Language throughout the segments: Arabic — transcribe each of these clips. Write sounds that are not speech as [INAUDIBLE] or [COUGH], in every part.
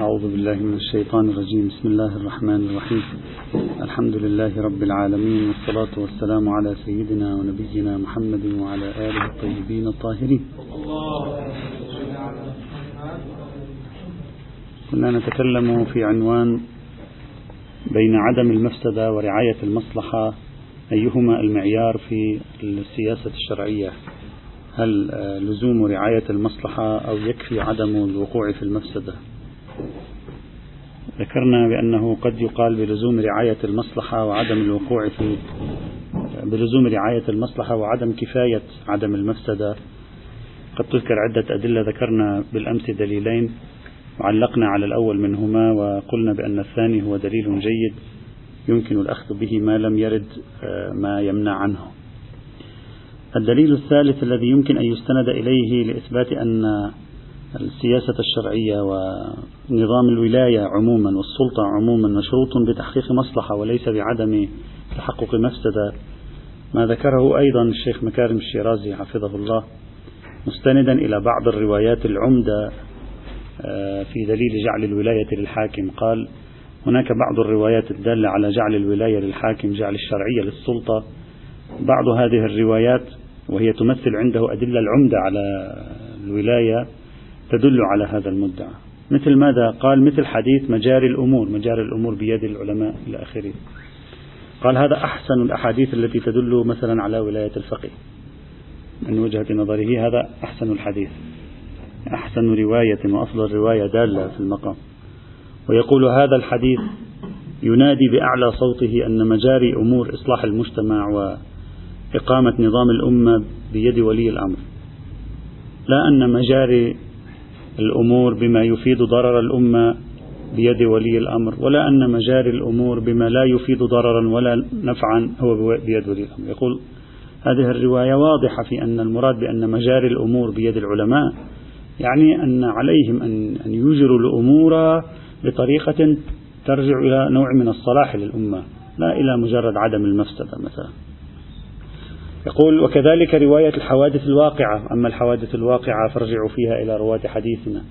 أعوذ بالله من الشيطان الرجيم. بسم الله الرحمن الرحيم. الحمد لله رب العالمين والصلاة والسلام على سيدنا ونبينا محمد وعلى آله الطيبين الطاهرين. كنا نتكلم في عنوان بين عدم المفسدة ورعاية المصلحة أيهما المعيار في السياسة الشرعية؟ هل لزوم رعاية المصلحة أو يكفي عدم الوقوع في المفسدة؟ ذكرنا بأنه قد يقال بلزوم رعاية المصلحة وعدم الوقوع في بلزوم رعاية المصلحة وعدم كفاية عدم المفسدة. قد تذكر عدة أدلة ذكرنا بالأمس دليلين. وعلقنا على الأول منهما وقلنا بأن الثاني هو دليل جيد يمكن الأخذ به ما لم يرد ما يمنع عنه. الدليل الثالث الذي يمكن أن يستند إليه لإثبات أن السياسة الشرعية ونظام الولاية عموما والسلطة عموما مشروط بتحقيق مصلحة وليس بعدم تحقق مفسدة. ما ذكره أيضا الشيخ مكارم الشيرازي حفظه الله. مستندا إلى بعض الروايات العمدة في دليل جعل الولاية للحاكم. قال هناك بعض الروايات الدالة على جعل الولاية للحاكم جعل الشرعية للسلطة. بعض هذه الروايات وهي تمثل عنده أدلة العمدة على الولاية تدل على هذا المدعى. مثل ماذا قال؟ مثل حديث مجاري الأمور مجاري الأمور بيد العلماء إلى آخره. قال هذا أحسن الأحاديث التي تدل مثلا على ولاية الفقيه. من وجهة نظره هذا أحسن الحديث. أحسن رواية وأفضل رواية دالة في المقام. ويقول هذا الحديث ينادي بأعلى صوته أن مجاري أمور إصلاح المجتمع وإقامة نظام الأمة بيد ولي الأمر. لا أن مجاري الأمور بما يفيد ضرر الأمة بيد ولي الأمر ولا أن مجاري الأمور بما لا يفيد ضررا ولا نفعا هو بيد ولي الأمر. يقول هذه الرواية واضحة في أن المراد بأن مجاري الأمور بيد العلماء يعني أن عليهم أن يجروا الأمور بطريقة ترجع إلى نوع من الصلاح للأمة لا إلى مجرد عدم المفسدة مثلا. يقول وكذلك رواية الحوادث الواقعة. أما الحوادث الواقعة فارجعوا فيها إلى رواة حديثنا.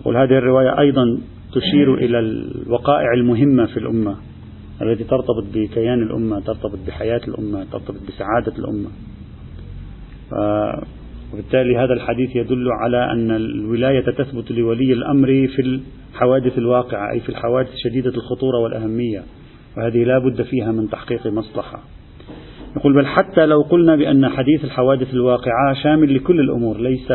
يقول هذه الرواية أيضا تشير إلى الوقائع المهمة في الأمة التي ترتبط بكيان الأمة ترتبط بحياة الأمة ترتبط بسعادة الأمة. وبالتالي هذا الحديث يدل على أن الولاية تثبت لولي الأمر في الحوادث الواقعة أي في الحوادث شديدة الخطورة والأهمية. وهذه لا بد فيها من تحقيق مصلحة. يقول بل حتى لو قلنا بأن حديث الحوادث الواقعة شامل لكل الأمور ليس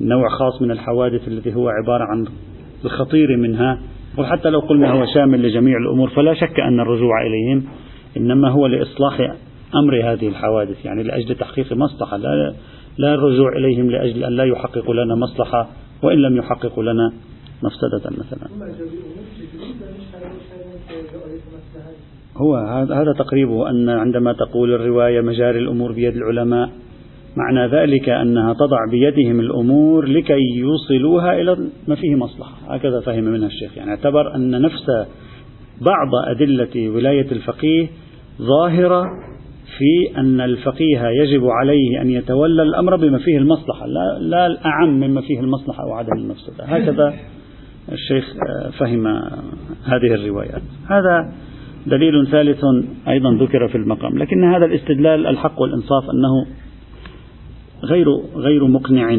نوع خاص من الحوادث التي هو عبارة عن الخطير منها. وحتى لو قلنا هو شامل لجميع الأمور فلا شك أن الرجوع إليهم إنما هو لإصلاح أمر هذه الحوادث. يعني لأجل تحقيق مصلحة. لا, لا الرجوع إليهم لأجل أن لا يحققوا لنا مصلحة وإن لم يحققوا لنا مفسدة مثلا. هو هذا تقريبه أن عندما تقول الرواية مجاري الأمور بيد العلماء معنى ذلك أنها تضع بيدهم الأمور لكي يوصلوها إلى ما فيه مصلحة. هكذا فهم منها الشيخ. يعني اعتبر أن نفس بعض أدلة ولاية الفقيه ظاهرة في أن الفقيه يجب عليه أن يتولى الأمر بما فيه المصلحة لا, لا الأعم مما فيه المصلحة أو عدم المفسدة. هكذا الشيخ فهم هذه الروايات. هذا دليل ثالث أيضا ذكر في المقام لكن هذا الاستدلال الحق والإنصاف أنه غير غير مقنع.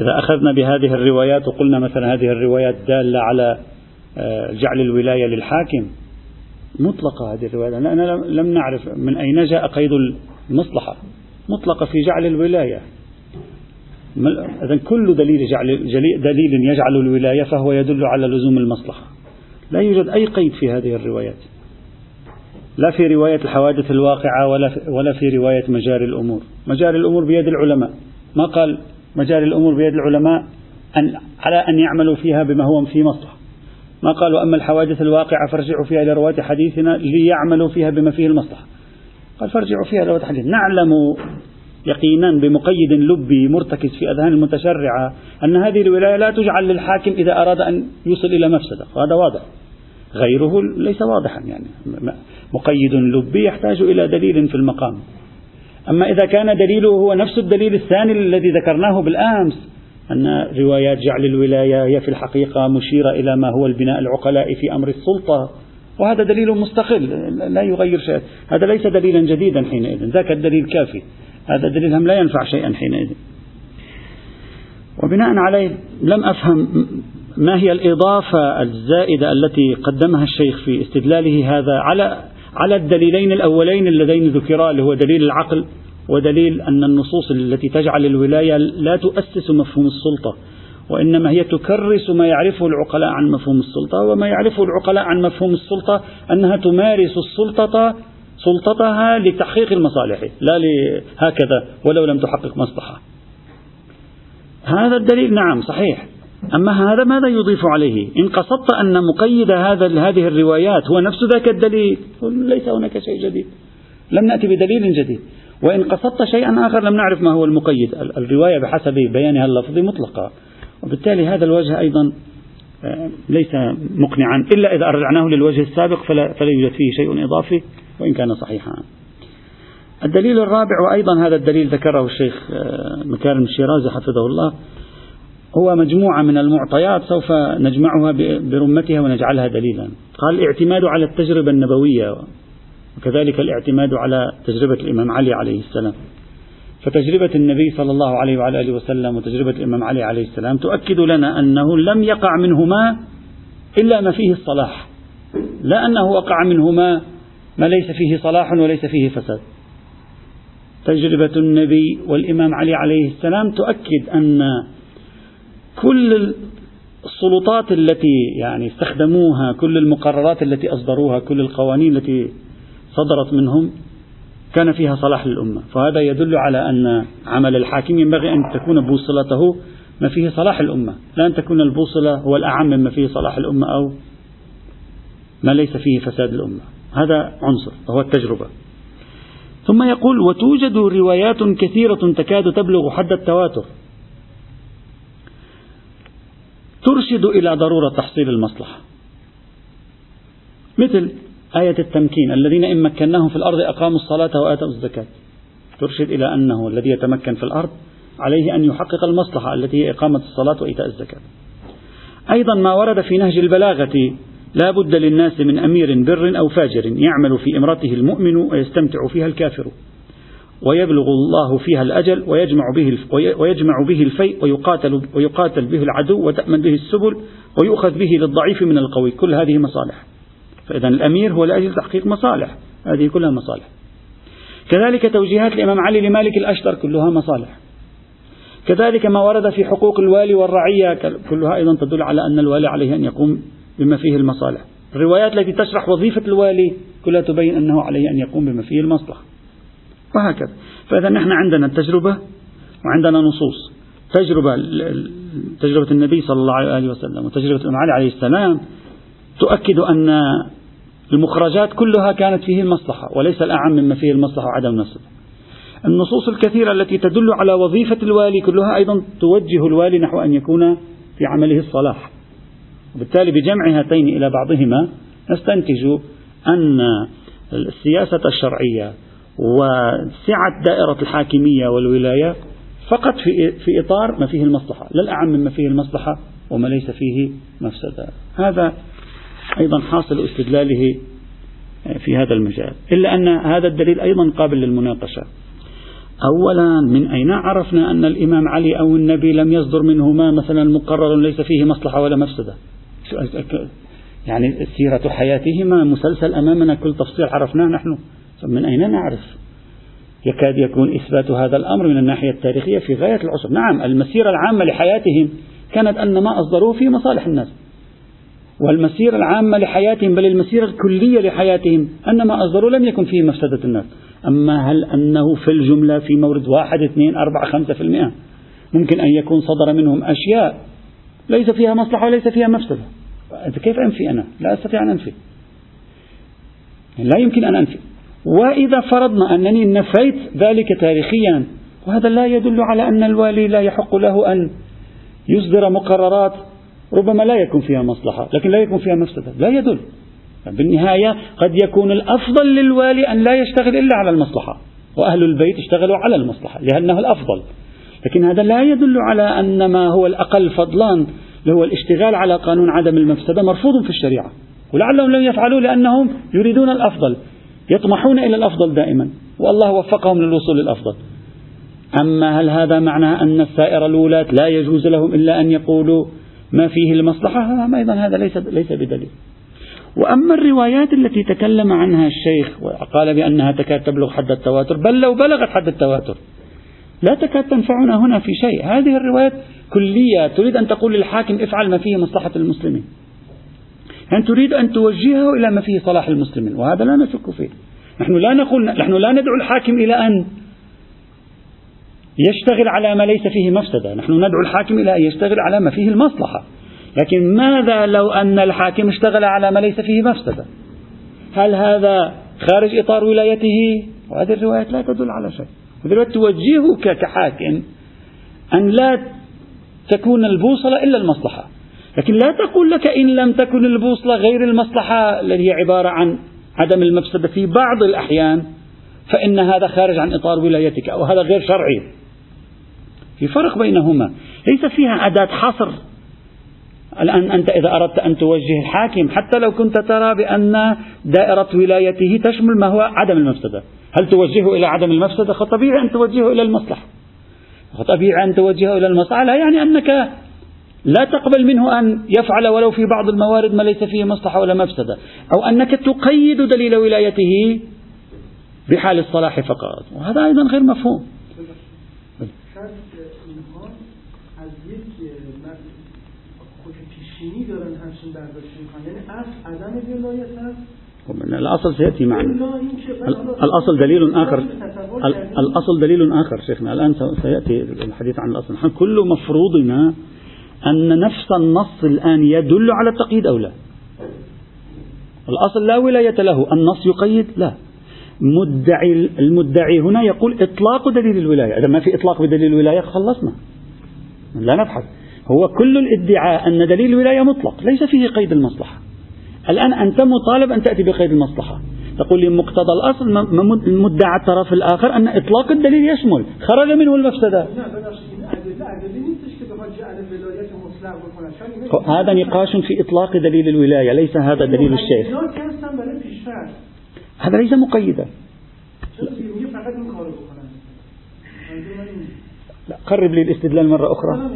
إذا أخذنا بهذه الروايات وقلنا مثلا هذه الروايات دالة على جعل الولاية للحاكم مطلقة هذه الرواية. لأننا لم نعرف من أين جاء قيد المصلحة. مطلقة في جعل الولاية. إذا كل دليل جعل دليل يجعل الولاية فهو يدل على لزوم المصلحة. لا يوجد أي قيد في هذه الروايات. لا في رواية الحوادث الواقعة ولا في, ولا في رواية مجاري الأمور. مجاري الأمور بيد العلماء. ما قال مجاري الأمور بيد العلماء أن على أن يعملوا فيها بما هو في مصلحة ما قالوا أما الحوادث الواقعة فارجعوا فيها إلى رواة حديثنا ليعملوا فيها بما فيه المصلحة قال فارجعوا فيها إلى رواة حديث نعلم يقينا بمقيد لبي مرتكز في أذهان المتشرعة أن هذه الولاية لا تجعل للحاكم إذا أراد أن يوصل إلى مفسدة وهذا واضح. غيره ليس واضحا يعني. مقيد لبي يحتاج إلى دليل في المقام. أما إذا كان دليله هو نفس الدليل الثاني الذي ذكرناه بالأمس أن روايات جعل الولاية هي في الحقيقة مشيرة إلى ما هو البناء العقلاء في أمر السلطة وهذا دليل مستقل لا يغير شيء هذا ليس دليلا جديدا حينئذ ذاك الدليل كافي. هذا دليل هم لا ينفع شيئا حينئذ. وبناء عليه لم أفهم ما هي الإضافة الزائدة التي قدمها الشيخ في استدلاله هذا على على الدليلين الأولين اللذين ذكرا اللي هو دليل العقل ودليل أن النصوص التي تجعل الولاية لا تؤسس مفهوم السلطة وإنما هي تكرس ما يعرفه العقلاء عن مفهوم السلطة وما يعرفه العقلاء عن مفهوم السلطة أنها تمارس السلطة سلطتها لتحقيق المصالح لا هكذا ولو لم تحقق مصلحة. هذا الدليل نعم صحيح. أما هذا ماذا يضيف عليه؟ إن قصدت أن مقيد هذا هذه الروايات هو نفس ذاك الدليل ليس هناك شيء جديد. لم نأتي بدليل جديد. وإن قصدت شيئا آخر لم نعرف ما هو المقيد. الرواية بحسب بيانها اللفظي مطلقة. وبالتالي هذا الوجه أيضا آه، ليس مقنعا. إلا إذا أرجعناه للوجه السابق فلا, فلا يوجد فيه شيء إضافي. وإن كان صحيحا. الدليل الرابع وأيضا هذا الدليل ذكره الشيخ آه، مكارم الشيرازي حفظه الله هو مجموعة من المعطيات سوف نجمعها برمتها ونجعلها دليلا. قال الاعتماد على التجربة النبوية وكذلك الاعتماد على تجربة الإمام علي عليه السلام. فتجربة النبي صلى الله عليه وعلى آله وسلم وتجربة الإمام علي عليه السلام تؤكد لنا أنه لم يقع منهما إلا ما فيه الصلاح. لا أنه وقع منهما ما ليس فيه صلاح وليس فيه فساد. تجربة النبي والإمام علي عليه السلام تؤكد أن كل السلطات التي يعني استخدموها كل المقررات التي أصدروها كل القوانين التي صدرت منهم كان فيها صلاح للأمة. فهذا يدل على أن عمل الحاكم ينبغي أن تكون بوصلته ما فيه صلاح الأمة. لا أن تكون البوصلة هو الأعم مما فيه صلاح الأمة أو ما ليس فيه فساد الأمة. هذا عنصر وهو التجربة. ثم يقول وتوجد روايات كثيرة تكاد تبلغ حد التواتر. ترشد إلى ضرورة تحصيل المصلحة. مثل آية التمكين الذين إن مكناهم في الأرض أقاموا الصلاة وآتوا الزكاة. ترشد إلى أنه الذي يتمكن في الأرض عليه أن يحقق المصلحة التي هي إقامة الصلاة وإيتاء الزكاة. أيضا ما ورد في نهج البلاغة لا بد للناس من أمير بر أو فاجر يعمل في إمرته المؤمن ويستمتع فيها الكافر. ويبلغ الله فيها الأجل ويجمع به ويجمع به الفيء ويقاتل ويقاتل به العدو وتأمن به السبل ويؤخذ به للضعيف من القوي. كل هذه مصالح. فإذا الأمير هو لأجل تحقيق مصالح. هذه كلها مصالح. كذلك توجيهات الإمام علي لمالك الأشتر كلها مصالح. كذلك ما ورد في حقوق الوالي والرعية كلها أيضا تدل على أن الوالي عليه أن يقوم بما فيه المصالح. الروايات التي تشرح وظيفة الوالي كلها تبين أنه عليه أن يقوم بما فيه المصلحة. وهكذا. فإذا نحن عندنا التجربة وعندنا نصوص. تجربة تجربة النبي صلى الله عليه وسلم وتجربة الإمام علي عليه السلام تؤكد أن المخرجات كلها كانت فيه المصلحة وليس الأعم مما فيه المصلحة وعدم النصر النصوص الكثيرة التي تدل على وظيفة الوالي كلها أيضا توجه الوالي نحو أن يكون في عمله الصلاح. وبالتالي بجمع هاتين إلى بعضهما نستنتج أن السياسة الشرعية وسعة دائرة الحاكمية والولاية فقط في في إطار ما فيه المصلحة، لا الأعم مما فيه المصلحة وما ليس فيه مفسدة. هذا أيضا حاصل استدلاله في هذا المجال، إلا أن هذا الدليل أيضا قابل للمناقشة. أولا من أين عرفنا أن الإمام علي أو النبي لم يصدر منهما مثلا مقرر ليس فيه مصلحة ولا مفسدة يعني سيرة حياتهما مسلسل أمامنا كل تفصيل عرفناه نحن. من أين نعرف؟ يكاد يكون إثبات هذا الأمر من الناحية التاريخية في غاية العسر نعم المسيرة العامة لحياتهم كانت أن ما أصدروه في مصالح الناس والمسيرة العامة لحياتهم بل المسيرة الكلية لحياتهم أن ما أصدروا لم يكن فيه مفسدة الناس. أما هل أنه في الجملة في مورد واحد اثنين أربعة خمسة في المئة؟ ممكن أن يكون صدر منهم أشياء ليس فيها مصلحة وليس فيها مفسدة. كيف أنفي أنا؟ لا أستطيع أن أنفي. لا يمكن أن أنفي. وإذا فرضنا أنني نفيت ذلك تاريخيا وهذا لا يدل على أن الوالي لا يحق له أن يصدر مقررات ربما لا يكون فيها مصلحة لكن لا يكون فيها مفسدة. لا يدل. بالنهاية قد يكون الأفضل للوالي أن لا يشتغل إلا على المصلحة وأهل البيت اشتغلوا على المصلحة لأنه الأفضل. لكن هذا لا يدل على أن ما هو الأقل فضلا اللي هو الاشتغال على قانون عدم المفسدة مرفوض في الشريعة. ولعلهم لم يفعلوا لأنهم يريدون الأفضل يطمحون إلى الأفضل دائما والله وفقهم للوصول للأفضل. أما هل هذا معناه أن السائر الولاة لا يجوز لهم إلا أن يقولوا ما فيه المصلحة؟ أيضا هذا ليس, ليس بدليل. وأما الروايات التي تكلم عنها الشيخ وقال بأنها تكاد تبلغ حد التواتر بل لو بلغت حد التواتر لا تكاد تنفعنا هنا في شيء. هذه الروايات كلية. تريد أن تقول للحاكم افعل ما فيه مصلحة المسلمين. يعني تريد أن توجهه إلى ما فيه صلاح المسلمين. وهذا لا نشك فيه. نحن لا نقول نحن لا ندعو الحاكم إلى أن يشتغل على ما ليس فيه مفسدة. نحن ندعو الحاكم إلى أن يشتغل على ما فيه المصلحة. لكن ماذا لو أن الحاكم اشتغل على ما ليس فيه مفسدة؟ هل هذا خارج إطار ولايته؟ وهذه الروايات لا تدل على شيء. الروايات توجهك كحاكم أن لا تكون البوصلة إلا المصلحة. لكن لا تقول لك إن لم تكن البوصلة غير المصلحة التي هي عبارة عن عدم المفسدة. في بعض الأحيان فإن هذا خارج عن إطار ولايتك أو هذا غير شرعي. في فرق بينهما. ليس فيها أداة حصر. الآن أنت إذا أردت أن توجه الحاكم حتى لو كنت ترى بأن دائرة ولايته تشمل ما هو عدم المفسدة. هل توجهه إلى عدم المفسدة؟ طبيعي أن توجهه إلى المصلحة. طبيعي أن توجهه إلى المصلحة. لا يعني أنك لا تقبل منه أن يفعل ولو في بعض الموارد ما ليس فيه مصلحة ولا مفسدة. أو أنك تقيد دليل ولايته بحال الصلاح فقط. وهذا أيضا غير مفهوم. الأصل سيأتي معنا. الأصل دليل آخر. الأصل دليل آخر شيخنا. الآن سيأتي الحديث عن الأصل. كل مفروضنا أن نفس النص الآن يدل على التقييد أو لا. الأصل لا ولاية له. النص يقيد؟ لا. مدعي المدعي هنا يقول إطلاق دليل الولاية. إذا ما في إطلاق بدليل الولاية خلصنا. لا نبحث. هو كل الادعاء أن دليل الولاية مطلق. ليس فيه قيد المصلحة. الآن أنت مطالب أن تأتي بقيد المصلحة. تقول لي مقتضى الأصل مدعى الطرف الآخر أن إطلاق الدليل يشمل. خرج منه المفسدة. هذا نقاش في إطلاق دليل الولاية ليس هذا دليل الشيخ. هذا ليس مقيدا. لا قرب لي الاستدلال مرة أخرى.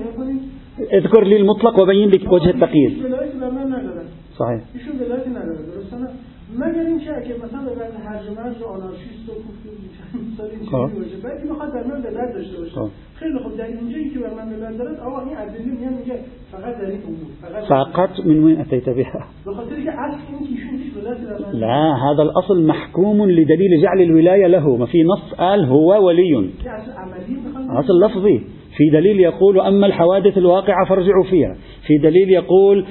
اذكر لي المطلق وبين لي وجه التقييد. صحيح. مگر این که مثلا به وضع هرج مرج آنارشیست و خب. بعد میخواد در من به داشته باشه. خب. خیلی خوب در اینجایی که بر من به دارد آقا این ادله میان میگه فقط در این امور فقط من وين اتيت بها؟ بخاطر که اصل این که لا هذا الأصل محكوم لدليل جعل الولاية له ما في نص قال هو ولي. اصل لفظي. في دليل يقول أما الحوادث الواقعة فارجعوا فيها. في دليل يقول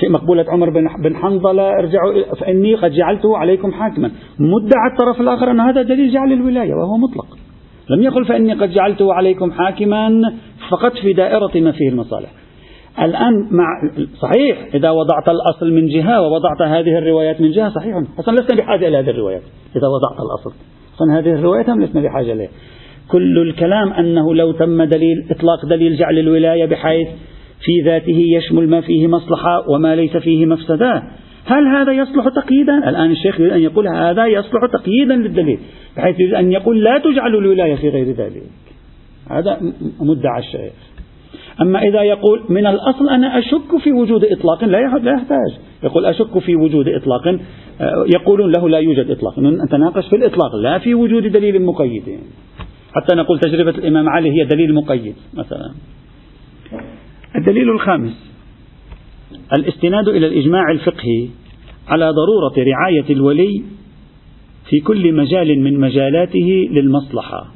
في مقبولة عمر بن حنظلة ارجعوا فإني قد جعلته عليكم حاكما. مدعى الطرف الآخر أن هذا دليل جعل الولاية وهو مطلق. لم يقل فإني قد جعلته عليكم حاكما فقط في دائرة ما فيه المصالح. الآن مع صحيح إذا وضعت الأصل من جهة ووضعت هذه الروايات من جهة صحيح. أصلا لسنا بحاجة إلى هذه الروايات. إذا وضعت الأصل. أصلا هذه الروايات هم لسنا بحاجة إليها. كل الكلام أنه لو تم دليل إطلاق دليل جعل الولاية بحيث في ذاته يشمل ما فيه مصلحة وما ليس فيه مفسدة. هل هذا يصلح تقييدا؟ الآن الشيخ يريد أن يقول هذا يصلح تقييدا للدليل بحيث يريد أن يقول لا تجعل الولاية في غير ذلك. هذا مدعى الشيخ. أما إذا يقول من الأصل أنا أشك في وجود إطلاق لا يحتاج. يقول أشك في وجود إطلاق آه، يقولون له لا يوجد إطلاق. نتناقش في الإطلاق لا في وجود دليل مقيد. حتى نقول تجربة الإمام علي هي دليل مقيد مثلا. الدليل الخامس. الاستناد إلى الإجماع الفقهي على ضرورة رعاية الولي في كل مجال من مجالاته للمصلحة.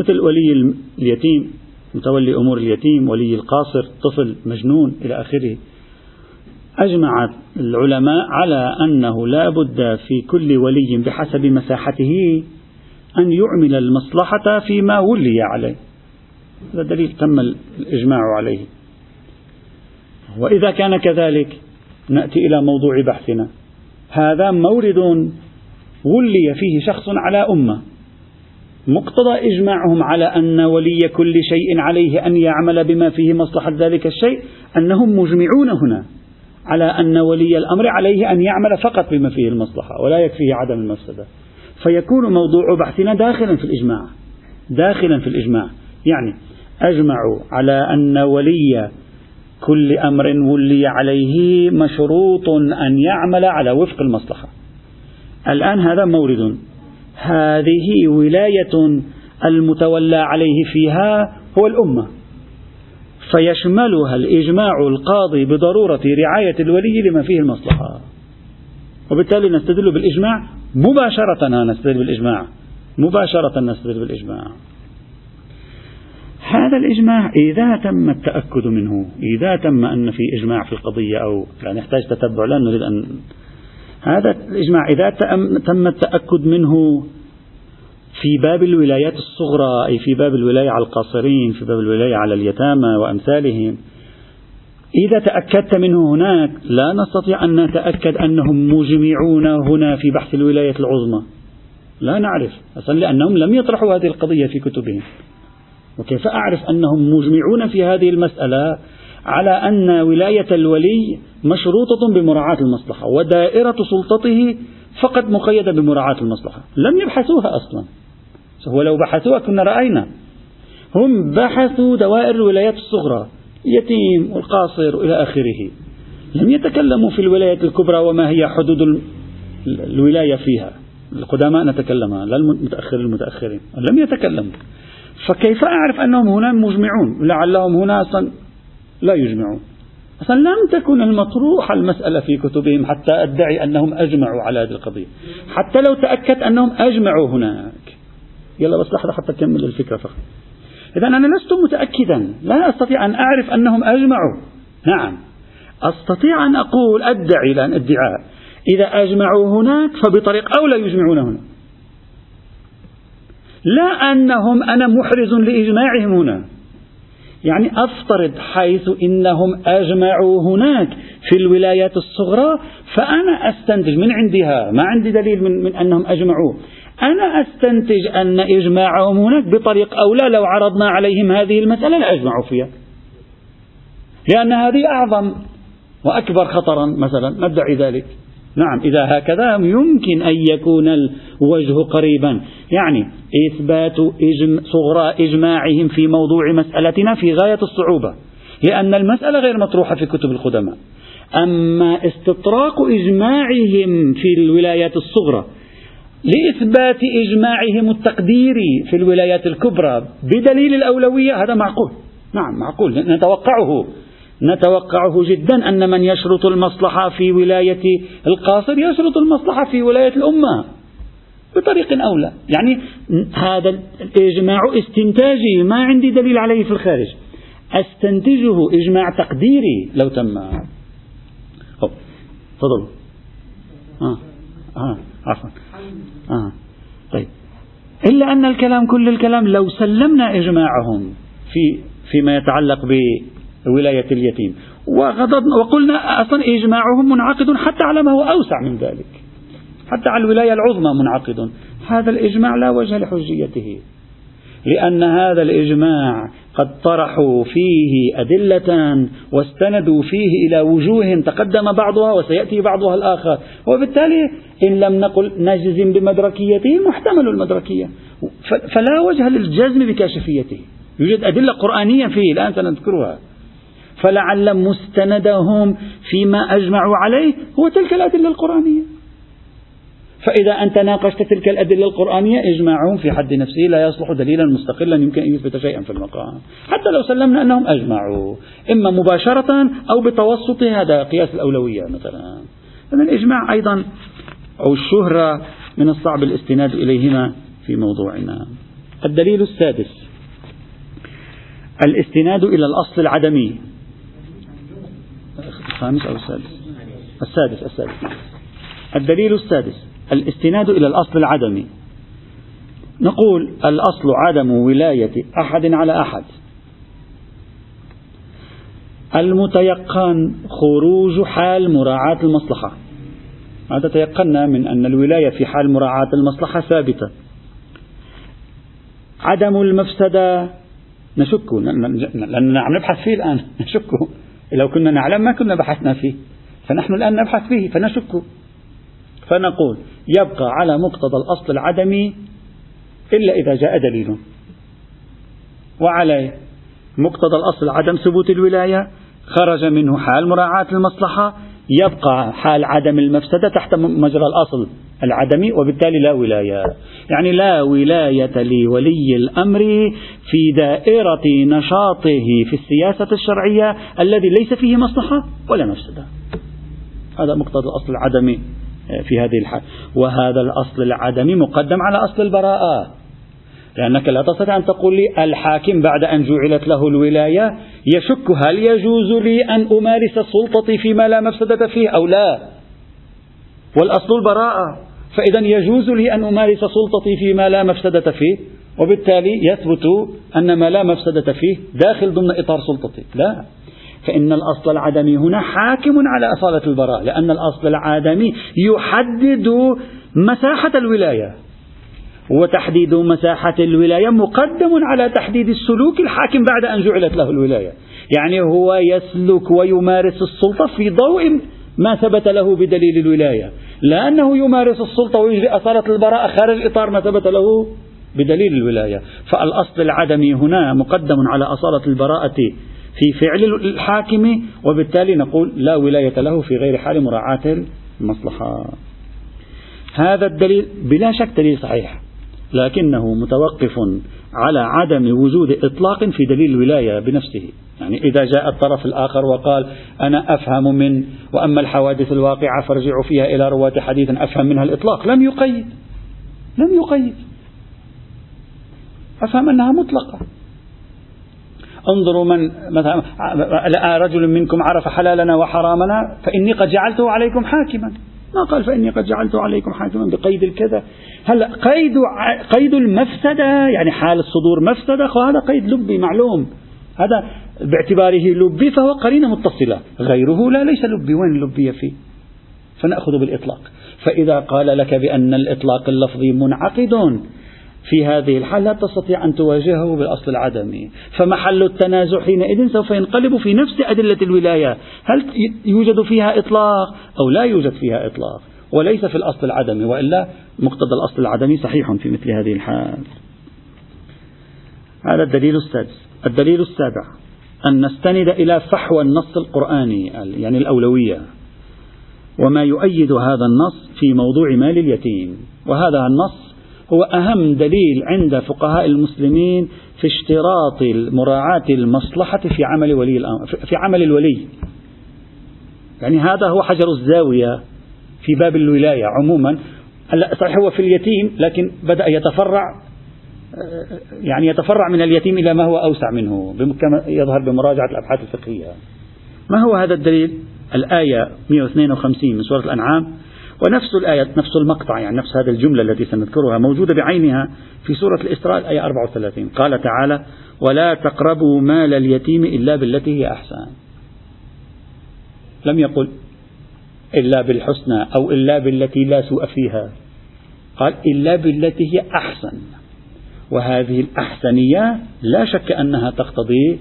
مثل ولي اليتيم متولي أمور اليتيم ولي القاصر طفل مجنون إلى آخره. أجمع العلماء على أنه لا بد في كل ولي بحسب مساحته أن يعمل المصلحة فيما ولي عليه. هذا دليل تم الإجماع عليه. وإذا كان كذلك نأتي إلى موضوع بحثنا. هذا مورد ولي فيه شخص على أمة. مقتضى إجماعهم على أن ولي كل شيء عليه أن يعمل بما فيه مصلحة ذلك الشيء أنهم مجمعون هنا على أن ولي الأمر عليه أن يعمل فقط بما فيه المصلحة ولا يكفيه عدم المفسدة. فيكون موضوع بحثنا داخلا في الإجماع. داخلا في الإجماع. يعني أجمعوا على أن ولي كل أمر ولي عليه مشروط أن يعمل على وفق المصلحة. الآن هذا مورد. هذه ولاية المتولى عليه فيها هو الأمة. فيشملها الإجماع القاضي بضرورة رعاية الولي لما فيه المصلحة. وبالتالي نستدل بالإجماع مباشرة نستدل بالإجماع. مباشرة نستدل بالإجماع. هذا الإجماع إذا تم التأكد منه إذا تم أن في إجماع في القضية أو لا نحتاج تتبع لا نريد أن هذا الإجماع إذا تم التأكد منه في باب الولايات الصغرى أي في باب الولاية على القاصرين في باب الولاية على اليتامى وأمثالهم إذا تأكدت منه هناك لا نستطيع أن نتأكد أنهم مجمعون هنا في بحث الولاية العظمى. لا نعرف أصلا لأنهم لم يطرحوا هذه القضية في كتبهم. وكيف أعرف أنهم مجمعون في هذه المسألة على أن ولاية الولي مشروطة بمراعاة المصلحة ودائرة سلطته فقط مقيدة بمراعاة المصلحة؟ لم يبحثوها أصلا. ولو بحثوها كنا رأينا. هم بحثوا دوائر الولايات الصغرى. يتيم والقاصر إلى آخره. لم يتكلموا في الولايات الكبرى وما هي حدود الولاية فيها. القدماء نتكلمها لا المتأخرين المتأخرين. لم يتكلموا. فكيف أعرف أنهم هنا مجمعون؟ لعلهم هنا أصلا لا يجمعون. أصلا لم تكن المطروحة المسألة في كتبهم حتى أدعي أنهم أجمعوا على هذه القضية. حتى لو تأكد أنهم أجمعوا هناك. يلا بس لحظة حتى أكمل الفكرة فقط. إذا أنا لست متأكدا لا أستطيع أن أعرف أنهم أجمعوا. نعم. أستطيع أن أقول أدعي الآن ادعاء إذا أجمعوا هناك فبطريق أولى يجمعون هنا. لا أنهم أنا محرز لإجماعهم هنا. يعني أفترض حيث إنهم أجمعوا هناك في الولايات الصغرى فأنا أستنتج من عندها ما عندي دليل من, من أنهم أجمعوا. أنا أستنتج أن إجماعهم هناك بطريق أولى لو عرضنا عليهم هذه المسألة لأجمعوا فيها. لأن هذه أعظم وأكبر خطرا مثلا ندعي ذلك. نعم إذا هكذا يمكن أن يكون الوجه قريبا. يعني إثبات إجم صغرى إجماعهم في موضوع مسألتنا في غاية الصعوبة لأن المسألة غير مطروحة في كتب القدماء أما استطراق إجماعهم في الولايات الصغرى لإثبات إجماعهم التقديري في الولايات الكبرى بدليل الأولوية هذا معقول. نعم معقول. نتوقعه. نتوقعه جدا أن من يشرط المصلحة في ولاية القاصر يشرط المصلحة في ولاية الأمة بطريق أولى. يعني هذا الإجماع استنتاجي ما عندي دليل عليه في الخارج. أستنتجه إجماع تقديري لو تم. تفضل. آه. آه. عفوا. آه. طيب. إلا أن الكلام كل الكلام لو سلمنا إجماعهم في فيما يتعلق بولاية اليتيم وغضضنا وقلنا أصلا إجماعهم منعقد حتى على ما هو أوسع من ذلك. حتى على الولاية العظمى منعقد. هذا الإجماع لا وجه لحجيته لأن هذا الإجماع قد طرحوا فيه أدلة واستندوا فيه إلى وجوه تقدم بعضها وسيأتي بعضها الآخر. وبالتالي إن لم نقل نجزم بمدركيته محتمل المدركية. فلا وجه للجزم بكاشفيته. يوجد أدلة قرآنية فيه الآن سنذكرها. فلعل مستندهم فيما أجمعوا عليه هو تلك الأدلة القرآنية. فإذا أنت ناقشت تلك الأدلة القرآنية إجماعهم في حد نفسه لا يصلح دليلا مستقلا يمكن أن يثبت شيئا في المقام. حتى لو سلمنا أنهم أجمعوا إما مباشرة أو بتوسط هذا قياس الأولوية مثلا. الإجماع أيضا أو الشهرة من الصعب الاستناد إليهما في موضوعنا. الدليل السادس الاستناد إلى الأصل العدمي. الخامس أو السادس؟ السادس السادس. الدليل السادس الاستناد إلى الأصل العدمي. نقول الأصل عدم ولاية أحد على أحد. المتيقن خروج حال مراعاة المصلحة. هذا تيقنا من أن الولاية في حال مراعاة المصلحة ثابتة. عدم المفسدة نشك. لأننا عم نبحث فيه الآن. [LAUGHS] نشك. لو كنا نعلم ما كنا بحثنا فيه. فنحن الآن نبحث فيه. فنشك. فنقول يبقى على مقتضى الأصل العدمي إلا إذا جاء دليل. وعليه مقتضى الأصل عدم ثبوت الولاية خرج منه حال مراعاة المصلحة يبقى حال عدم المفسدة تحت مجرى الأصل العدمي وبالتالي لا ولاية. يعني لا ولاية لولي الأمر في دائرة نشاطه في السياسة الشرعية الذي ليس فيه مصلحة ولا مفسدة. هذا مقتضى الأصل العدمي. في هذه الحال. وهذا الأصل العدمي مقدم على أصل البراءة. لأنك لا تستطيع أن تقول لي الحاكم بعد أن جعلت له الولاية يشك هل يجوز لي أن أمارس سلطتي فيما لا مفسدة فيه أو لا. والأصل البراءة. فإذا يجوز لي أن أمارس سلطتي فيما لا مفسدة فيه. وبالتالي يثبت أن ما لا مفسدة فيه داخل ضمن إطار سلطتي. لا. فإن الأصل العدمي هنا حاكم على أصالة البراءة لأن الأصل العدمي يحدد مساحة الولاية وتحديد مساحة الولاية مقدم على تحديد السلوك الحاكم بعد أن جعلت له الولاية. يعني هو يسلك ويمارس السلطة في ضوء ما ثبت له بدليل الولاية لا أنه يمارس السلطة ويجري أصالة البراءة خارج إطار ما ثبت له بدليل الولاية. فالأصل العدمي هنا مقدم على أصالة البراءة في فعل الحاكم وبالتالي نقول لا ولاية له في غير حال مراعاة المصلحة. هذا الدليل بلا شك دليل صحيح لكنه متوقف على عدم وجود إطلاق في دليل الولاية بنفسه. يعني إذا جاء الطرف الآخر وقال أنا أفهم من وأما الحوادث الواقعة فارجعوا فيها إلى رواة حديث أفهم منها الإطلاق. لم يقيد لم يقيد. أفهم أنها مطلقة. انظروا من مثلا رجل منكم عرف حلالنا وحرامنا فإني قد جعلته عليكم حاكما. ما قال فإني قد جعلت عليكم حاكما بقيد الكذا. هلا قيد قيد المفسدة يعني حال الصدور مفسدة هذا قيد لبي معلوم. هذا باعتباره لبي فهو قرينة متصلة. غيره لا ليس لبي. وين اللبية فيه فنأخذ بالإطلاق. فإذا قال لك بأن الإطلاق اللفظي منعقد في هذه الحال لا تستطيع أن تواجهه بالأصل العدمي. فمحل التنازع حينئذ سوف ينقلب في نفس أدلة الولاية. هل يوجد فيها إطلاق أو لا يوجد فيها إطلاق؟ وليس في الأصل العدمي وإلا مقتضى الأصل العدمي صحيح في مثل هذه الحال. هذا الدليل السادس. الدليل السابع. أن نستند إلى فحوى النص القرآني يعني الأولوية. وما يؤيد هذا النص في موضوع مال اليتيم. وهذا النص هو أهم دليل عند فقهاء المسلمين في اشتراط مراعاة المصلحة في عمل ولي الأمر في عمل الولي. يعني هذا هو حجر الزاوية في باب الولاية عموما. صحيح هو في اليتيم لكن بدأ يتفرع يعني يتفرع من اليتيم إلى ما هو أوسع منه كما يظهر بمراجعة الأبحاث الفقهية. ما هو هذا الدليل؟ الآية 152 من سورة الأنعام. ونفس الآية نفس المقطع يعني نفس هذه الجملة التي سنذكرها موجودة بعينها في سورة الإسراء الآية 34 قال تعالى ولا تقربوا مال اليتيم إلا بالتي هي أحسن. لم يقل إلا بالحسنى أو إلا بالتي لا سوء فيها. قال إلا بالتي هي أحسن. وهذه الأحسنية لا شك أنها تقتضي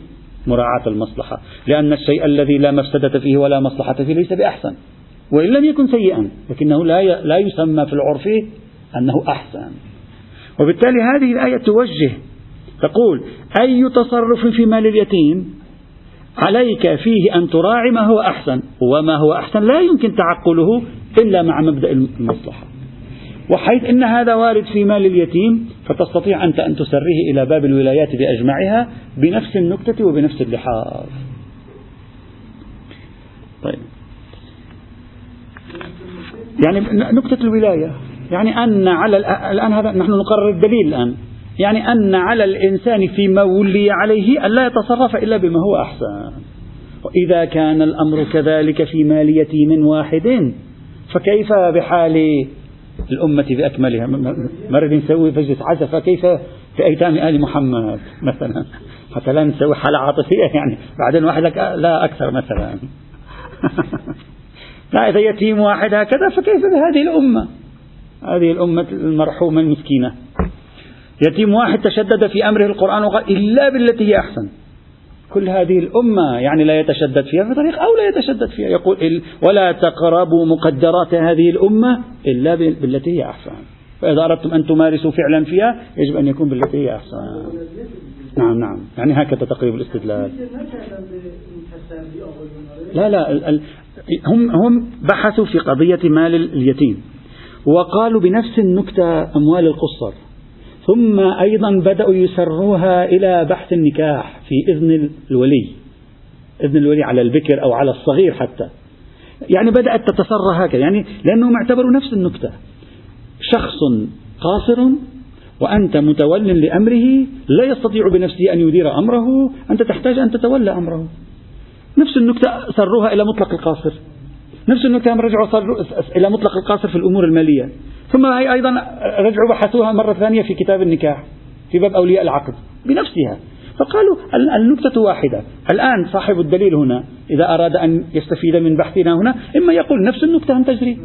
مراعاة المصلحة لأن الشيء الذي لا مفسدة فيه ولا مصلحة فيه ليس بأحسن. وإن لم يكن سيئا لكنه لا لا يسمى في العرف أنه أحسن. وبالتالي هذه الآية توجه تقول أي تصرف في مال اليتيم؟ عليك فيه أن تراعي ما هو أحسن وما هو أحسن لا يمكن تعقله إلا مع مبدأ المصلحة. وحيث أن هذا وارد في مال اليتيم فتستطيع أنت أن تسريه إلى باب الولايات بأجمعها بنفس النكتة وبنفس اللحاظ. طيب. يعني نكتة الولاية. يعني أن على الآن هذا نحن نقرر الدليل الآن. يعني أن على الإنسان فيما ولي عليه أن لا يتصرف إلا بما هو أحسن. وإذا كان الأمر كذلك في مال يتيم واحد فكيف بحال الأمة بأكملها مرة نسوي مجلس عزة فكيف في أيتام آل محمد مثلا؟ حتى لا نسوي حالة عاطفية يعني. بعدين واحد لك لا أكثر مثلا. [LAUGHS] لا إذا يتيم واحد هكذا فكيف بهذه الأمة؟ هذه الأمة المرحومة المسكينة. يتيم واحد تشدد في أمره القرآن وقال إلا بالتي هي أحسن. كل هذه الأمة يعني لا يتشدد فيها بطريقة أو لا يتشدد فيها. يقول ولا تقربوا مقدرات هذه الأمة إلا بالتي هي أحسن. فإذا أردتم أن تمارسوا فعلا فيها يجب أن يكون بالتي هي أحسن. نعم نعم. يعني هكذا تقريب الاستدلال. لا لا هم هم بحثوا في قضية مال اليتيم وقالوا بنفس النكتة أموال القصر ثم أيضا بدأوا يسروها إلى بحث النكاح في إذن الولي إذن الولي على البكر أو على الصغير حتى. يعني بدأت تتسرى هكذا يعني لأنهم اعتبروا نفس النكتة. شخص قاصر وأنت متول لأمره لا يستطيع بنفسه أن يدير أمره أنت تحتاج أن تتولى أمره. نفس النكتة سروها إلى مطلق القاصر. نفس النكتة رجعوا صاروا إلى مطلق القاصر في الأمور المالية. ثم هي أيضا رجعوا بحثوها مرة ثانية في كتاب النكاح في باب أولياء العقد بنفسها. فقالوا النكتة واحدة. الآن صاحب الدليل هنا إذا أراد أن يستفيد من بحثنا هنا إما يقول نفس النكتة أن تجري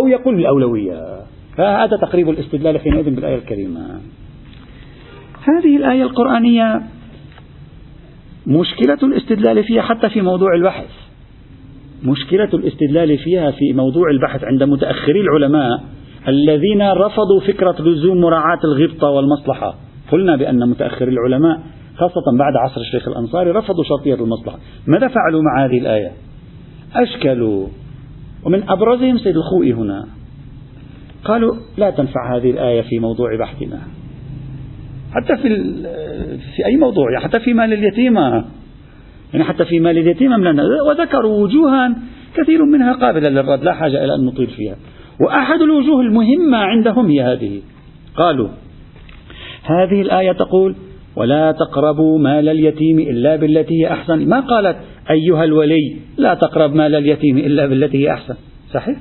أو يقول الأولوية. فهذا تقريب الاستدلال حينئذ بالآية الكريمة. هذه الآية القرآنية مشكلة الاستدلال فيها حتى في موضوع البحث. مشكلة الاستدلال فيها في موضوع البحث عند متأخري العلماء الذين رفضوا فكرة لزوم مراعاة الغبطة والمصلحة. قلنا بأن متأخري العلماء خاصة بعد عصر الشيخ الأنصاري رفضوا شرطية المصلحة. ماذا فعلوا مع هذه الآية؟ أشكلوا. ومن أبرزهم سيد الخوئي هنا. قالوا لا تنفع هذه الآية في موضوع بحثنا. حتى في في أي موضوع يعني حتى في مال اليتيمة يعني حتى في مال اليتيمة من وذكروا وجوها كثير منها قابلة للرد لا حاجة إلى أن نطيل فيها. وأحد الوجوه المهمة عندهم هي هذه. قالوا هذه الآية تقول ولا تقربوا مال اليتيم إلا بالتي هي أحسن. ما قالت أيها الولي لا تقرب مال اليتيم إلا بالتي هي أحسن. صحيح؟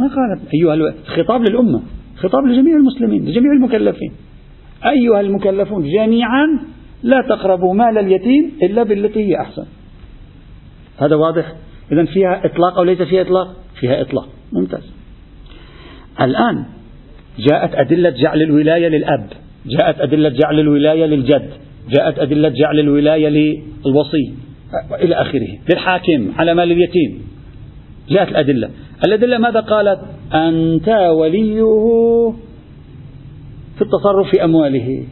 ما قالت أيها الولي. خطاب للأمة خطاب لجميع المسلمين لجميع المكلفين. أيها المكلفون جميعا لا تقربوا مال اليتيم إلا بالتي هي أحسن. هذا واضح؟ إذا فيها إطلاق أو ليس فيها إطلاق؟ فيها إطلاق. ممتاز. الآن جاءت أدلة جعل الولاية للأب. جاءت أدلة جعل الولاية للجد. جاءت أدلة جعل الولاية للوصي. إلى آخره. للحاكم على مال اليتيم. جاءت الأدلة. الأدلة ماذا قالت؟ أنت وليه في التصرف في أمواله.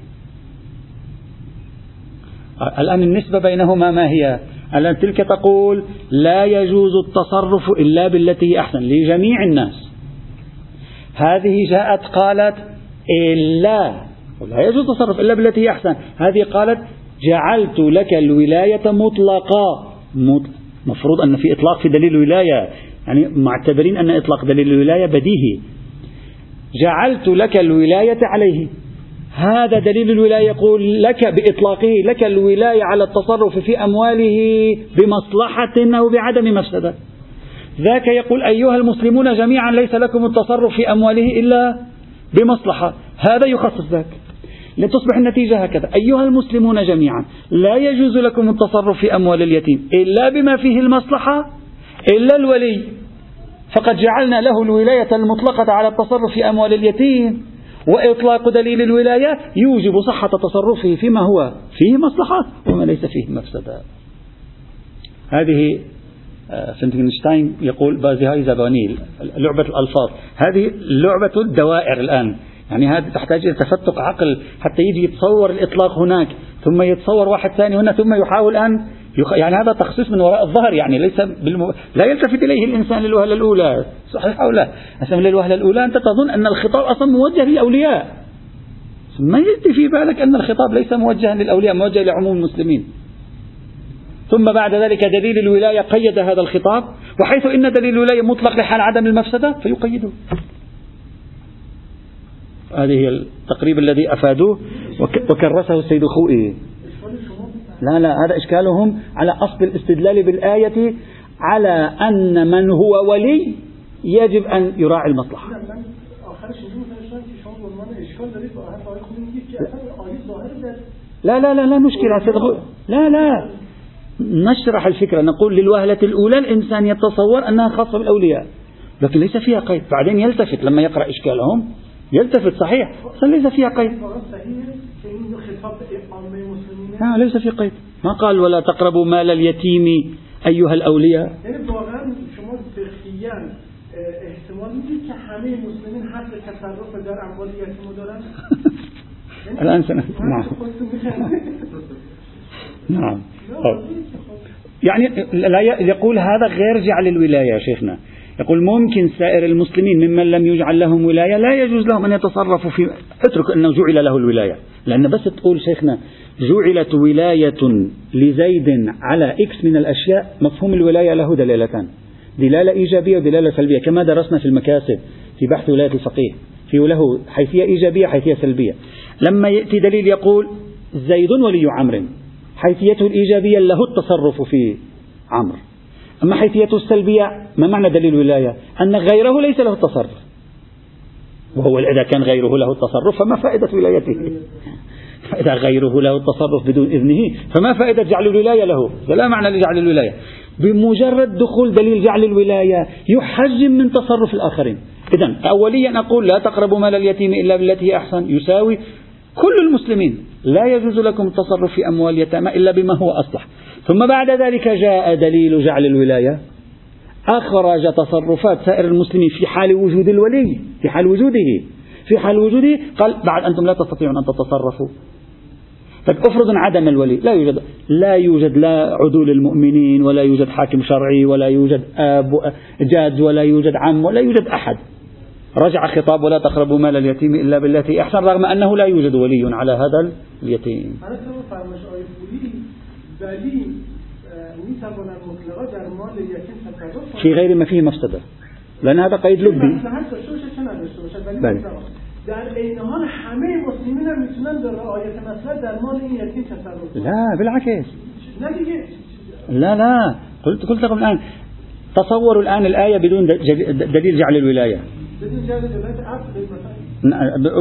الآن النسبة بينهما ما هي؟ الآن تلك تقول لا يجوز التصرف إلا بالتي هي أحسن لجميع الناس. هذه جاءت قالت إلا لا يجوز التصرف إلا بالتي هي أحسن. هذه قالت جعلت لك الولاية مطلقا. مفروض أن في إطلاق في دليل الولاية. يعني معتبرين أن إطلاق دليل الولاية بديهي. جعلت لك الولاية عليه. هذا دليل الولاية. يقول لك بإطلاقه لك الولاية على التصرف في أمواله بمصلحة أو بعدم مفسدة. ذاك يقول أيها المسلمون جميعا ليس لكم التصرف في أمواله إلا بمصلحة. هذا يخصص ذاك. لتصبح النتيجة هكذا. أيها المسلمون جميعا لا يجوز لكم التصرف في أموال اليتيم إلا بما فيه المصلحة إلا الولي. فقد جعلنا له الولاية المطلقة على التصرف في أموال اليتيم وإطلاق دليل الولاية يوجب صحة تصرفه فيما هو فيه مصلحة وما ليس فيه مفسدة هذه آه، فنتنشتاين يقول بازي زبانيل لعبة الألفاظ هذه لعبة الدوائر الآن يعني هذه تحتاج إلى تفتق عقل حتى يجي يتصور الإطلاق هناك ثم يتصور واحد ثاني هنا ثم يحاول أن. يعني هذا تخصيص من وراء الظهر يعني ليس بالم... لا يلتفت إليه الإنسان للوهلة الأولى. صحيح أو لا؟ أسمى للوهلة الأولى أنت تظن أن الخطاب أصلا موجه للأولياء. ما يأتي في بالك أن الخطاب ليس موجها للأولياء موجه لعموم المسلمين. ثم بعد ذلك دليل الولاية قيد هذا الخطاب. وحيث إن دليل الولاية مطلق لحال عدم المفسدة فيقيده. هذه التقريب الذي أفادوه وكرسه السيد الخوئي لا لا هذا إشكالهم على أصل الاستدلال بالآية على أن من هو ولي يجب أن يراعي المصلحة. لا لا لا. لا مشكلة. لا لا. نشرح الفكرة. نقول للوهلة الأولى الإنسان يتصور أنها خاصة بالأولياء. لكن ليس فيها قيد. بعدين يلتفت. لما يقرأ إشكالهم يلتفت. صحيح. ليس فيها قيد. لا ليس في قيد. ما قال ولا تقربوا مال اليتيم أيها الأولياء؟ [LAUGHS] الآن سنة نعم. نعم. يعني لا يقول هذا غير جعل الولاية شيخنا يقول ممكن سائر المسلمين ممن لم يجعل لهم ولاية لا يجوز لهم أن يتصرفوا في اترك أنه جعل له الولاية. لأن بس تقول شيخنا جعلت ولاية لزيد على إكس من الأشياء مفهوم الولاية له دلالتان. دلالة إيجابية ودلالة سلبية كما درسنا في المكاسب في بحث ولاية الفقيه في له حيثية إيجابية حيثية سلبية. لما يأتي دليل يقول زيد ولي عمرو حيثيته الإيجابية له التصرف في عمرو. أما حيثيته السلبية ما معنى دليل الولاية؟ أن غيره ليس له التصرف. وهو إذا كان غيره له التصرف فما فائدة ولايته؟ [LAUGHS] فإذا غيره له التصرف بدون إذنه فما فائدة جعل الولاية له؟ لا معنى لجعل الولاية. بمجرد دخول دليل جعل الولاية يحجم من تصرف الآخرين. إذا أوليا أقول لا تقربوا مال اليتيم إلا بالتي هي أحسن. يساوي كل المسلمين لا يجوز لكم التصرف في أموال اليتامى إلا بما هو أصلح. ثم بعد ذلك جاء دليل جعل الولاية. أخرج تصرفات سائر المسلمين في حال وجود الولي في حال وجوده في حال وجوده. قال بعد أنتم لا تستطيعون أن تتصرفوا. طيب أفرض عدم الولي. لا يوجد لا يوجد لا عدول المؤمنين ولا يوجد حاكم شرعي ولا يوجد آب جاد ولا يوجد عم ولا يوجد أحد. رجع خطاب ولا تقربوا مال اليتيم إلا بالتي أحسن رغم أنه لا يوجد ولي على هذا اليتيم. في غير ما فيه مفسده لأن هذا قيد لبي. بله. در حال همه مسلمین هم میتونن به رعایت مسئله در مال این یتیم تصرف لا بالعكس لا لا. قلت قلت لكم الآن. تصوروا الآن الآية بدون دليل جعل الولاية.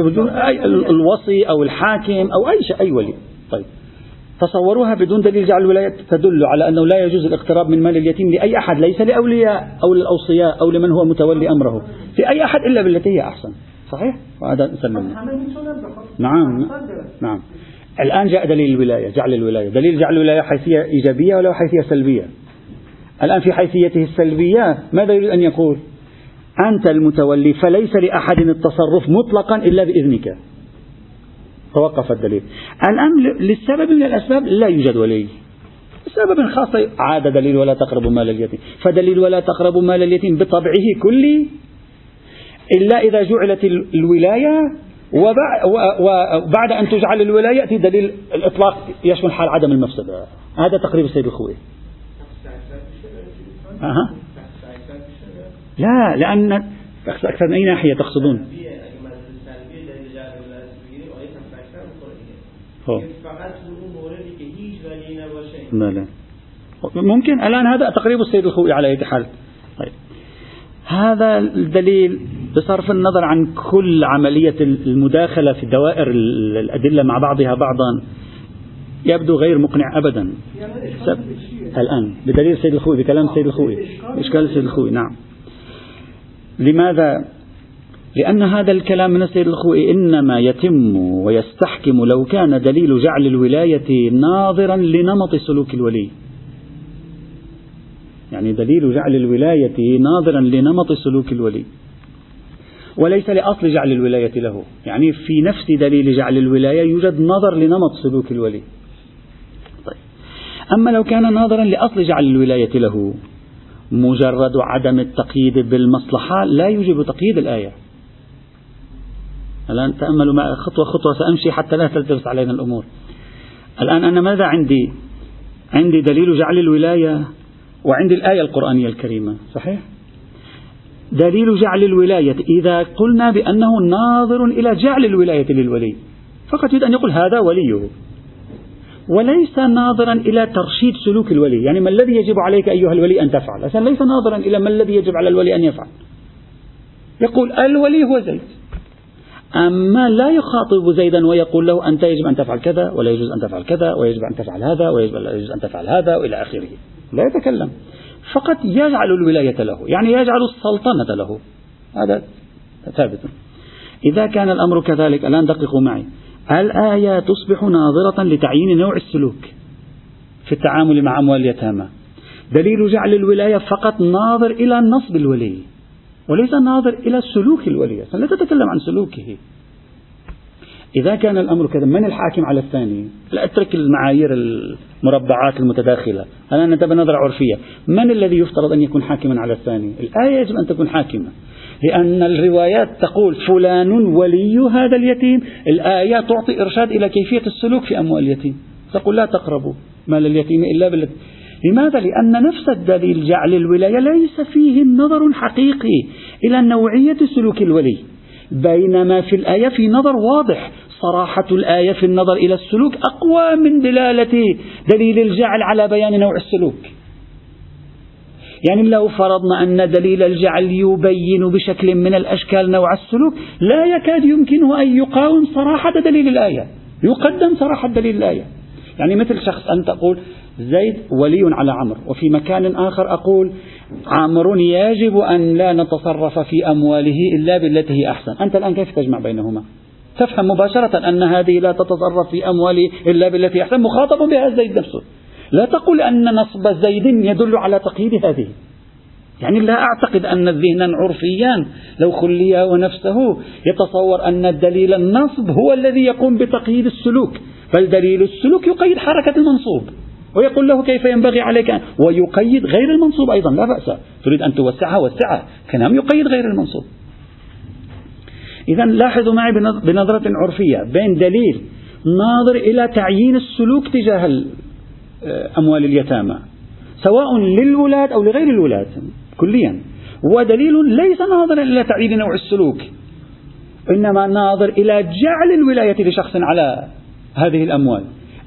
بدون أي الوصي أو الحاكم أو أي شيء أي ولي. طيب. تصوروها بدون دليل جعل الولاية تدل على أنه لا يجوز الاقتراب من مال اليتيم لأي أحد ليس لأولياء أو للأوصياء أو لمن هو متولي أمره. في أي أحد إلا بالتي هي أحسن. صحيح؟ وهذا نسلم. نعم نعم. الآن جاء دليل الولاية جعل الولاية. دليل جعل الولاية حيثية إيجابية ولا حيثية سلبية؟ الآن في حيثيته السلبية ماذا يريد أن يقول؟ أنت المتولي فليس لأحد التصرف مطلقا إلا بإذنك. توقف الدليل. الآن للسبب من الأسباب لا يوجد ولي. سبب خاص عاد دليل ولا تقربوا مال اليتيم. فدليل ولا تقربوا مال اليتيم بطبعه كلي إلا إذا جعلت الولاية وبعد أن تجعل الولاية يأتي دليل الإطلاق يشمل حال عدم المفسدة هذا تقريب السيد الخوي. أه. لا لأن أكثر من أي ناحية تقصدون؟ لا ممكن الآن هذا تقريب السيد الخوي على أي حال طيب. هذا الدليل بصرف النظر عن كل عملية المداخلة في دوائر الأدلة مع بعضها بعضا يبدو غير مقنع أبدا. الآن بدليل سيد الخوي بكلام سيد الخوي. إشكال سيد الخوي نعم. لماذا لأن هذا الكلام من السيد الخوي إنما يتم ويستحكم لو كان دليل جعل الولاية ناظرا لنمط سلوك الولي. يعني دليل جعل الولاية ناظرا لنمط سلوك الولي. وليس لأصل جعل الولاية له. يعني في نفس دليل جعل الولاية يوجد نظر لنمط سلوك الولي. طيب. أما لو كان ناظرا لأصل جعل الولاية له مجرد عدم التقييد بالمصلحة لا يوجب تقييد الآية. الآن تأملوا معي خطوة خطوة سأمشي حتى لا تلتبس علينا الأمور. الآن أنا ماذا عندي؟ عندي دليل جعل الولاية وعندي الآية القرآنية الكريمة صحيح؟ دليل جعل الولاية إذا قلنا بأنه ناظر إلى جعل الولاية للولي فقط يريد أن يقول هذا وليه؟ وليس ناظرا إلى ترشيد سلوك الولي يعني ما الذي يجب عليك أيها الولي أن تفعل؟ ليس ناظرا إلى ما الذي يجب على الولي أن يفعل. يقول الولي هو زيد. أما لا يخاطب زيدا ويقول له أنت يجب أن تفعل كذا ولا يجوز أن تفعل كذا ويجب أن تفعل هذا ويجب أن تفعل هذا وإلى آخره. لا يتكلم. فقط يجعل الولاية له. يعني يجعل السلطنة له. هذا ثابت. إذا كان الأمر كذلك الآن دققوا معي. الآية تصبح ناظرة لتعيين نوع السلوك في التعامل مع أموال اليتامى. دليل جعل الولاية فقط ناظر إلى نصب الولي. وليس ناظر إلى سلوك الولي. لا تتكلم عن سلوكه. إذا كان الأمر كذا من الحاكم على الثاني؟ لا أترك المعايير المربعات المتداخلة. أنا نتبع نظرة عرفية. من الذي يفترض أن يكون حاكما على الثاني؟ الآية يجب أن تكون حاكمة. لأن الروايات تقول فلان ولي هذا اليتيم. الآية تعطي إرشاد إلى كيفية السلوك في أموال اليتيم. تقول لا تقربوا مال اليتيم إلا بالتي لماذا؟ لأن نفس الدليل جعل الولاية ليس فيه نظر حقيقي إلى نوعية سلوك الولي بينما في الآية في نظر واضح صراحة الآية في النظر إلى السلوك أقوى من دلالة دليل الجعل على بيان نوع السلوك يعني لو فرضنا أن دليل الجعل يبين بشكل من الأشكال نوع السلوك لا يكاد يمكنه أن يقاوم صراحة دليل الآية يقدم صراحة دليل الآية يعني مثل شخص أن تقول زيد ولي على عمرو وفي مكان آخر أقول عمرو يجب أن لا نتصرف في أمواله إلا بالتي هي أحسن. أنت الآن كيف تجمع بينهما؟ تفهم مباشرة أن هذه لا تتصرف في أمواله إلا بالتي أحسن مخاطب بها زيد نفسه. لا تقل أن نصب زيد يدل على تقييد هذه. يعني لا أعتقد أن ذهنا عرفيا لو خلي ونفسه يتصور أن دليل النصب هو الذي يقوم بتقييد السلوك. بل دليل السلوك يقيد حركة المنصوب. ويقول له كيف ينبغي عليك ويقيد غير المنصوب أيضا لا بأس. تريد أن توسعها وسعها. كلام يقيد غير المنصوب. إذا لاحظوا معي بنظرة عرفية بين دليل ناظر إلى تعيين السلوك تجاه أموال اليتامى. سواء للولاة أو لغير الولاة كليا. ودليل ليس ناظرا إلى تعيين نوع السلوك إنما ناظر إلى جعل الولاية لشخص على هذه الأموال.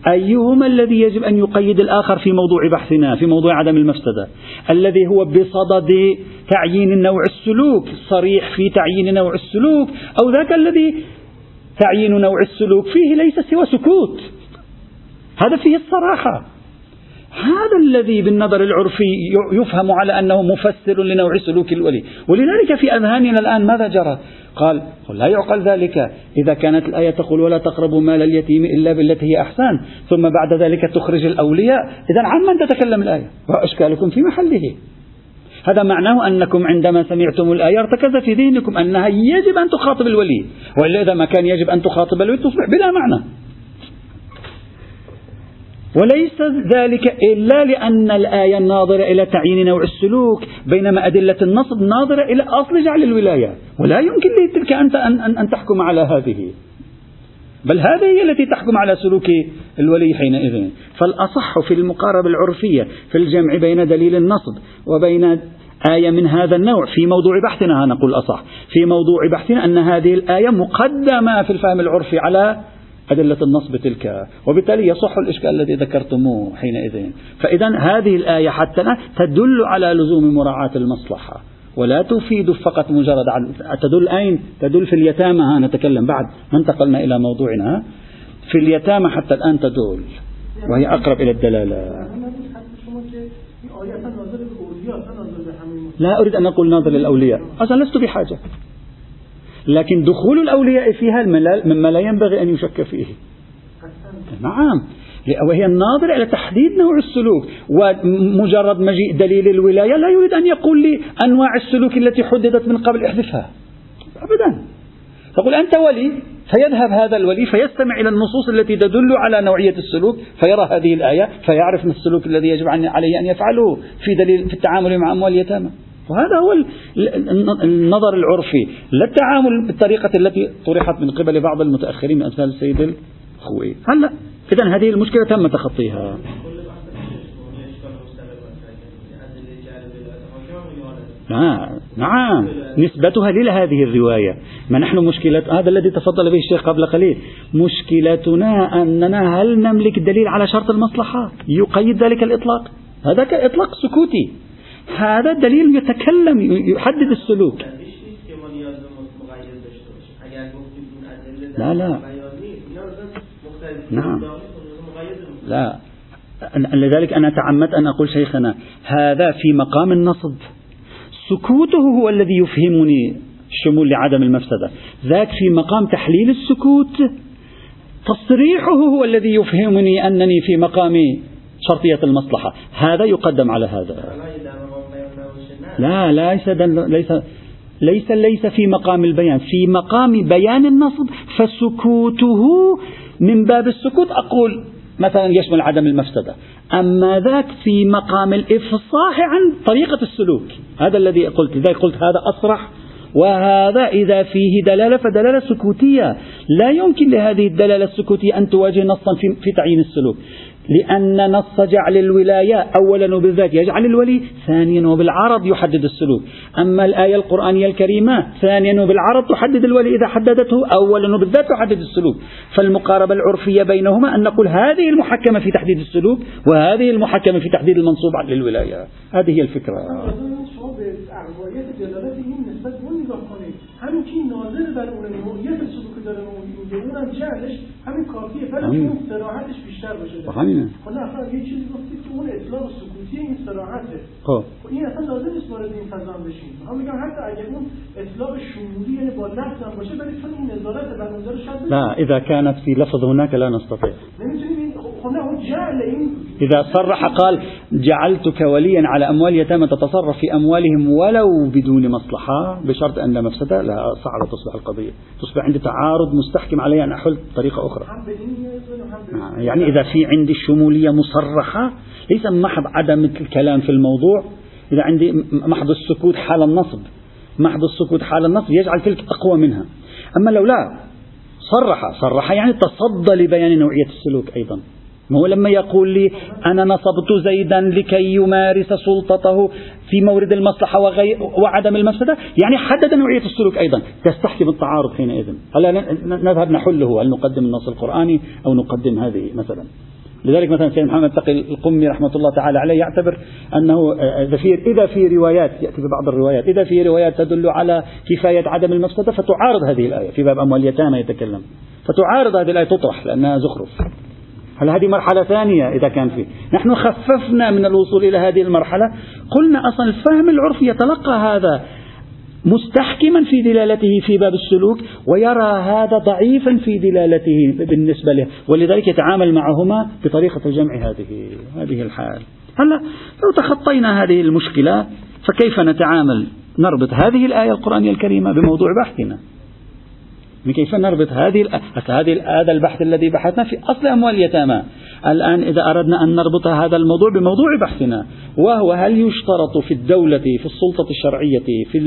أيهما الذي يجب أن يقيد الآخر في موضوع بحثنا في موضوع عدم المفسدة؟ الذي هو بصدد تعيين نوع السلوك صريح في تعيين نوع السلوك أو ذاك الذي تعيين نوع السلوك فيه ليس سوى سكوت. هذا فيه الصراحة. هذا الذي بالنظر العرفي يفهم على أنه مفسر لنوع سلوك الولي. ولذلك في أذهاننا الآن ماذا جرى قال لا يعقل ذلك. إذا كانت الآية تقول ولا تقربوا مال اليتيم إلا بالتي هي أحسن ثم بعد ذلك تخرج الأولياء. إذا عن من تتكلم الآية؟ وأشكالكم في محله. هذا معناه أنكم عندما سمعتم الآية ارتكز في ذهنكم أنها يجب أن تخاطب الولي وإلا إذا ما كان يجب أن تخاطب الولي تصبح بلا معنى. وليس ذلك إلا لأن الآية ناظرة إلى تعيين نوع السلوك بينما أدلة النصب ناظرة إلى أصل جعل الولاية. ولا يمكن لتلك أنت أن, أن, أن تحكم على هذه. بل هذه هي التي تحكم على سلوك الولي حينئذ. فالأصح في المقاربة العرفية في الجمع بين دليل النصب وبين آية من هذا النوع في موضوع بحثنا نقول أصح. في موضوع بحثنا أن هذه الآية مقدمة في الفهم العرفي على أدلة النصب تلك. وبالتالي يصح الإشكال الذي ذكرتموه حينئذ. فإذا هذه الآية حتى تدل على لزوم مراعاة المصلحة. ولا تفيد فقط مجرد عن تدل أين؟ تدل في اليتامى. ها نتكلم بعد. ما انتقلنا إلى موضوعنا. في اليتامى حتى الآن تدل. وهي أقرب إلى الدلالة. لا أريد أن أقول ناظر للأولياء أصلا لست بحاجة. لكن دخول الأولياء فيها مما لا ينبغي أن يشك فيه. نعم. وهي الناظرة إلى تحديد نوع السلوك ومجرد مجيء دليل الولاية لا يريد أن يقول لي أنواع السلوك التي حددت من قبل احذفها. أبدا. تقول أنت ولي فيذهب هذا الولي فيستمع إلى النصوص التي تدل على نوعية السلوك فيرى هذه الآية فيعرف ما السلوك الذي يجب عليه أن يفعله في دليل في التعامل مع أموال اليتامى. وهذا هو النظر العرفي. لا التعامل بالطريقة التي طرحت من قبل بعض المتأخرين من أمثال السيد الخوئي. هلا إذا هذه المشكلة تم تخطيها. نعم نعم. نسبتها لهذه الرواية. ما نحن مشكلة هذا الذي تفضل به الشيخ قبل قليل. مشكلتنا أننا هل نملك دليل على شرط المصلحة؟ يقيد ذلك الإطلاق. هذا إطلاق سكوتي. هذا دليل يتكلم يحدد السلوك. لا لا. نعم. لا. لذلك أنا تعمدت أن أقول شيخنا هذا في مقام النصب. سكوته هو الذي يفهمني الشمول لعدم المفسدة. ذاك في مقام تحليل السكوت. تصريحه هو الذي يفهمني أنني في مقام شرطية المصلحة. هذا يقدم على هذا. لا ليس ليس ليس ليس في مقام البيان. في مقام بيان النصب فسكوته من باب السكوت. أقول مثلا يشمل عدم المفسدة. أما ذاك في مقام الإفصاح عن طريقة السلوك. هذا الذي قلت لذلك قلت هذا أصرح وهذا إذا فيه دلالة فدلالة سكوتية. لا يمكن لهذه الدلالة السكوتية أن تواجه نصا في, في تعيين السلوك. لأن نص جعل الولاية أولا وبالذات يجعل الولي ثانيا وبالعرض يحدد السلوك. أما الآية القرآنية الكريمة ثانيا وبالعرض تحدد الولي إذا حددته أولا وبالذات تحدد السلوك. فالمقاربة العرفية بينهما أن نقول هذه المحكمة في تحديد السلوك وهذه المحكمة في تحديد المنصوب للولاية هذه هي الفكرة. همین که ناظر بر اون نوعیت سلوک داره میگه اونم جهلش همین کافیه ولی اون سراحتش بیشتر باشه. خب همینه. خب اصلا یه چیزی گفتید که اون اطلاق سکوتی این سراحته خب. این اصلا لازم نیست وارد این فضا بشیم. من میگم حتی اگر اون اطلاق شمولی یعنی با لفظ هم باشه ولی چون این نظارت بر اونجا شاید لا اذا كانت في لفظ هناك لا نستطيع. نمی‌تونیم إذا صرح قال جعلتك وليا على أموال يتامى تتصرف في أموالهم ولو بدون مصلحة بشرط أن لا مفسدة لا صعبة تصبح القضية. تصبح عندي تعارض مستحكم علي أن أحل بطريقة أخرى. يعني إذا في عندي الشمولية مصرحة ليس محض عدم الكلام في الموضوع. إذا عندي محض السكوت حال النصب. محض السكوت حال النصب يجعل تلك أقوى منها. أما لو لا صرح. صرح يعني تصدى لبيان نوعية السلوك أيضا. ما هو لما يقول لي أنا نصبت زيدا لكي يمارس سلطته في مورد المصلحة وغي وعدم المفسدة؟ يعني حدد نوعية السلوك أيضا. تستحكم التعارض حينئذ. هلا نذهب نحله. هل نقدم النص القرآني أو نقدم هذه مثلا؟ لذلك مثلا سيد محمد تقي القمي رحمة الله تعالى عليه يعتبر أنه إذا في إذا في روايات يأتي في بعض الروايات إذا في روايات تدل على كفاية عدم المفسدة فتعارض هذه الآية. في باب أموال اليتامى يتكلم. فتعارض هذه الآية تطرح لأنها زخرف. هل هذه مرحلة ثانية إذا كان في؟ نحن خففنا من الوصول إلى هذه المرحلة. قلنا أصلا الفهم العرفي يتلقى هذا مستحكما في دلالته في باب السلوك ويرى هذا ضعيفا في دلالته بالنسبة له ولذلك يتعامل معهما بطريقة الجمع هذه هذه الحال. هلا لو تخطينا هذه المشكلة فكيف نتعامل؟ نربط هذه الآية القرآنية الكريمة بموضوع بحثنا. كيف نربط هذه هذه هذا البحث الذي بحثنا في أصل أموال اليتامى؟ الآن إذا أردنا أن نربط هذا الموضوع بموضوع بحثنا وهو هل يشترط في الدولة في السلطة الشرعية في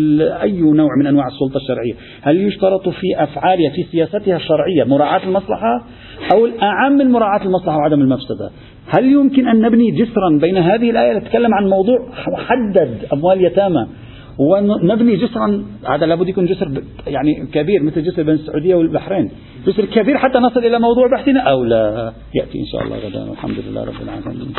أي نوع من أنواع السلطة الشرعية هل يشترط في أفعالها في سياستها الشرعية مراعاة المصلحة أو الأعم من مراعاة المصلحة وعدم المفسدة؟ هل يمكن أن نبني جسرا بين هذه التي تتكلم عن موضوع محدد أموال يتامى ونبني جسرا هذا لابد يكون جسر يعني كبير مثل جسر بين السعودية والبحرين، جسر كبير حتى نصل إلى موضوع بحثنا أو لا؟ يأتي إن شاء الله غدا. والحمد لله رب العالمين.